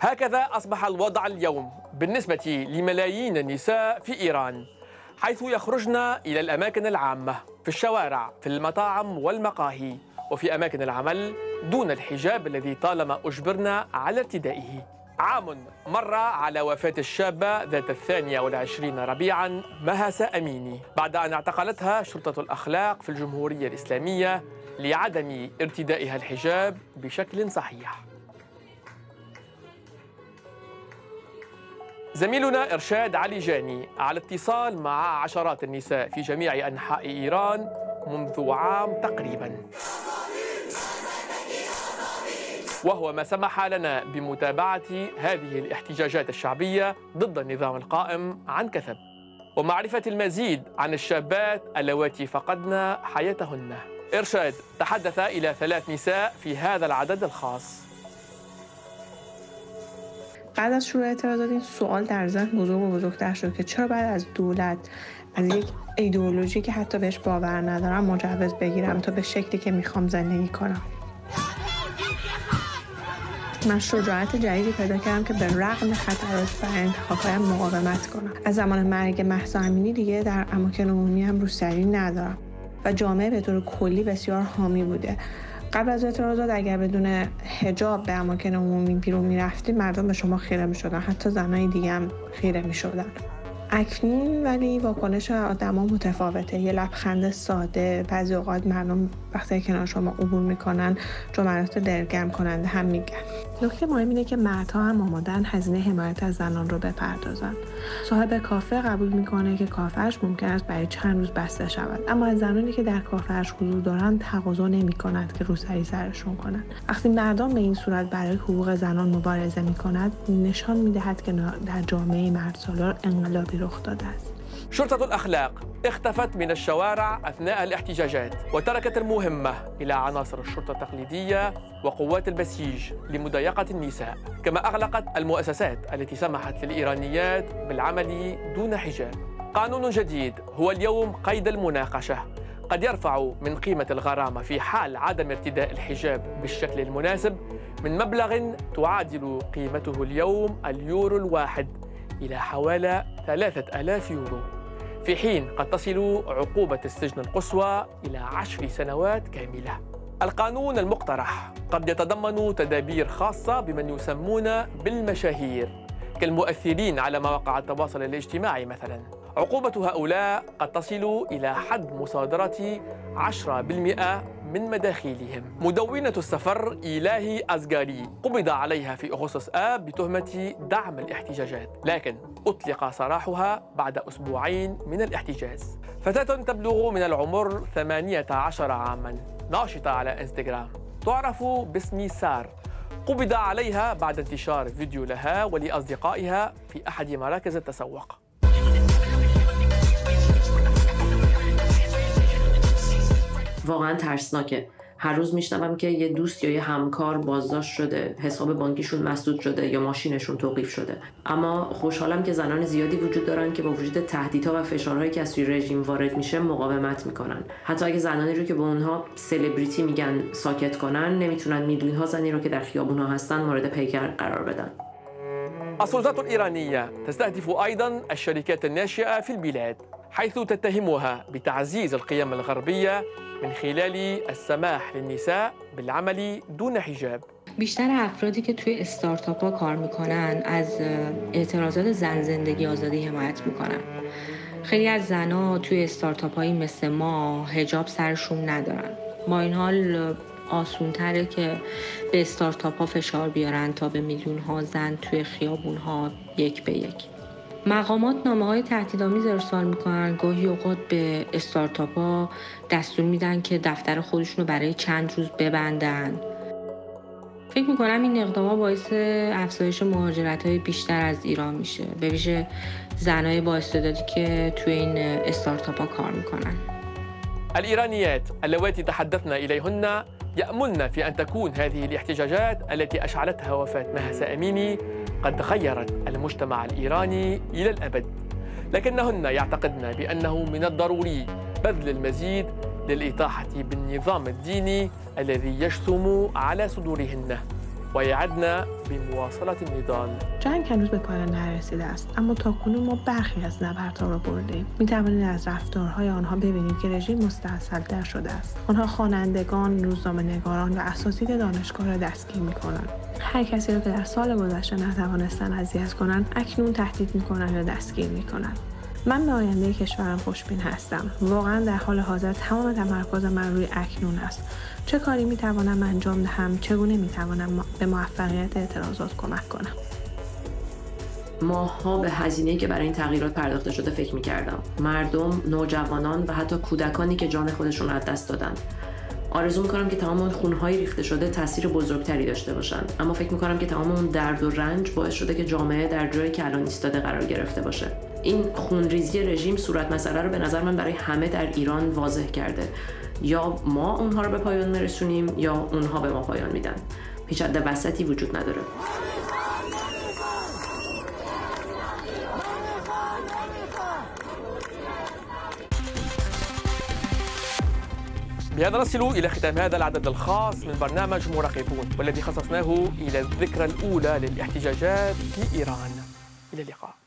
هكذا أصبح الوضع اليوم بالنسبة لملايين النساء في إيران حيث يخرجن إلى الأماكن العامة في الشوارع في المطاعم والمقاهي وفي أماكن العمل دون الحجاب الذي طالما أجبرنا على ارتدائه عام مر على وفاة الشابة ذات الثانية والعشرين ربيعا مهسة أميني بعد أن اعتقلتها شرطة الأخلاق في الجمهورية الإسلامية لعدم ارتدائها الحجاب بشكل صحيح. زميلنا إرشاد علي جاني على اتصال مع عشرات النساء في جميع أنحاء إيران منذ عام تقريباً. وهو ما سمح لنا بمتابعة هذه الاحتجاجات الشعبية ضد النظام القائم عن كثب. ومعرفة المزيد عن الشابات اللواتي فقدن حياتهن. إرشاد تحدث إلى ثلاث نساء في هذا العدد الخاص. بعد از شروع اعتراضات این سوال در ذهن بزرگ و بزرگتر شد که چرا بعد از دولت از یک ایدئولوژی که حتی بهش باور ندارم مجوز بگیرم تا به شکلی که می‌خوام زندگی کنم؟ من شجاعت جدیدی پیدا کردم که به رغم خطرات و انتخابهایم مقاومت کنم. از زمان مرگ مهسا امینی دیگه در اماکن عمومی هم روسری ندارم. و جامعه به طور کلی بسیار حامی بوده. قبل از اعتراضات اگر بدون هجاب به اماکن عمومی بیرون می‌رفتید مردم به شما خیره می‌شدن. حتی زنهای دیگه هم خیره می‌شدن. اکنون ولی واکنش آدما متفاوته. یه لبخند ساده بعضی اوقات مردم وقتی کنار شما عبور می‌کنن جملات دلگرم کننده هم میگن. نکته مهم اینه که مردها هم آمادن هزینه حمایت از زنان رو بپردازن صاحب کافه قبول می‌کنه که کافهش ممکن است برای چند روز بسته شود. اما از زنانی که در کافهش حضور دارند تقاضا نمی‌کند که روسری سرشون کنند. وقتی مردان به این صورت برای حقوق زنان مبارزه می‌کند نشان می‌دهد که در جامعه مردسالار انقلابی رخ داده است. شرطة الأخلاق اختفت من الشوارع أثناء الاحتجاجات وتركت المهمة إلى عناصر الشرطة التقليدية وقوات البسيج لمضايقة النساء. كما أغلقت المؤسسات التي سمحت للإيرانيات بالعمل دون حجاب. قانون جديد هو اليوم قيد المناقشة. قد يرفع من قيمة الغرامة في حال عدم ارتداء الحجاب بالشكل المناسب من مبلغ تعادل قيمته اليوم اليورو الواحد. إلى حوالي ثلاثة ألاف يورو. في حين قد تصل عقوبة السجن القصوى إلى عشر سنوات كاملة. القانون المقترح قد يتضمن تدابير خاصة بمن يسمون بالمشاهير كالمؤثرين على مواقع التواصل الاجتماعي مثلا. عقوبة هؤلاء قد تصل إلى حد مصادرة 10% من مداخيلهم. مدونة السفر إيلاهي أزغاري قبض عليها في أغسطس آب بتهمة دعم الاحتجاجات لكن أطلق سراحها بعد أسبوعين من الاحتجاز. فتاة تبلغ من العمر 18 عاما. ناشطة على إنستغرام. تعرف باسم سار. قبض عليها بعد انتشار فيديو لها ولأصدقائها في أحد مراكز التسوق. واقعا ترسناکه. هر روز میشنوم که یه دوست یا یه همکار بازداشت شده حساب بانکیشون مسدود شده یا ماشینشون توقیف شده. اما خوشحالم که زنان زیادی وجود دارن که با وجود تهدیدها و فشارهایی که از سوی رژیم وارد میشه مقاومت می‌کنن. حتی اگه زنانی رو که به اونها سلبریتی میگن ساکت کنن نمی‌تونن میلیون ها زنی رو که در خیابون ها هستن مورد پیکر قرار بدن. السلطات الإيرانية تستهدف أيضا الشركات الناشئة في البلاد. حيث تتهمها بتعزيز القيم الغربية من خلال السماح للنساء بالعمل دون حجاب. بیشتر افرادی که توی استارتاپ ها کار می‌کنن از اعتراضات زن زندگی آزادی حمایت می‌کنن. خیلی از زنها توی استارتاپ هایی مثل ما هجاب سرشون ندارن. با این حال آسون تره که به استارتاپ ها فشار بیارن تا به میلیون ها زن توی خیابون ها یک به یک. مقامات نامه های تهدیدآمیز ارسال می‌کنن. گاهی اوقات به استارتاپ ها دستور میدن که دفتر خودشون رو برای چند روز ببندن. فکر می‌کنم این اقدام باعث افزایش مهاجرت های بیشتر از ایران میشه. به ویژه زنهای با استعدادی که توی این استارتاپ ها کار می‌کنن. الإيرانيات اللواتي تحدثنا إليهن يأملن في أن تكون هذه الاحتجاجات التي أشعلتها وفاة مهسا أميني قد غيرت المجتمع الإيراني إلى الأبد. لكنهن يعتقدن بأنه من الضروري بذل المزيد للإطاحة بالنظام الديني الذي يجثم على صدورهن. ويعدنا بمواصلة النضال جنگ هنوز به پایان نرسیده است اما تاکنون ما برخی از نبردها را بردهایم. می توانید از رفتارهای آنها ببینید که رژیم مستاصلتر شده است. آنها خوانندگان روزنامه نگاران و اساتید دانشگاه را دستگیر می کنند هر کسی را که در سال گذشته نتوانستند اذیت کنند اکنون تهدید می کنند یا دستگیر می کنند من به آینده کشورم خوشبین هستم. واقعا در حال حاضر تمام تمرکز من روی اکنون است. چه کاری می توانم انجام دهم؟ چگونه می توانم به موفقیت اعتراضات کمک کنم؟ ماها به هزینه‌ای که برای این تغییرات پرداخته شده فکر می‌کردم. مردم نوجوانان و حتی کودکانی که جان خودشون را دست دادن. آرزو می‌کنم که تمام اون خونهای ریخته شده تاثیر بزرگتری داشته باشن. اما فکر می‌کنم که تمام اون درد و رنج باعث شده که جامعه در جایی که الان ایستاده قرار گرفته باشه. این خونریزی رژیم صورت مسئله رو به نظر من برای همه در ایران واضح کرده. یا ما اونها رو به پایان میرسونیم یا اونها به ما پایان میدن. پیچنده وسطی وجود نداره. بهذا نصل إلى ختام هذا العدد الخاص من برنامج مراقبون والذي خصصناه إلى الذكرى الأولى للاحتجاجات في إيران. إلى اللقاء.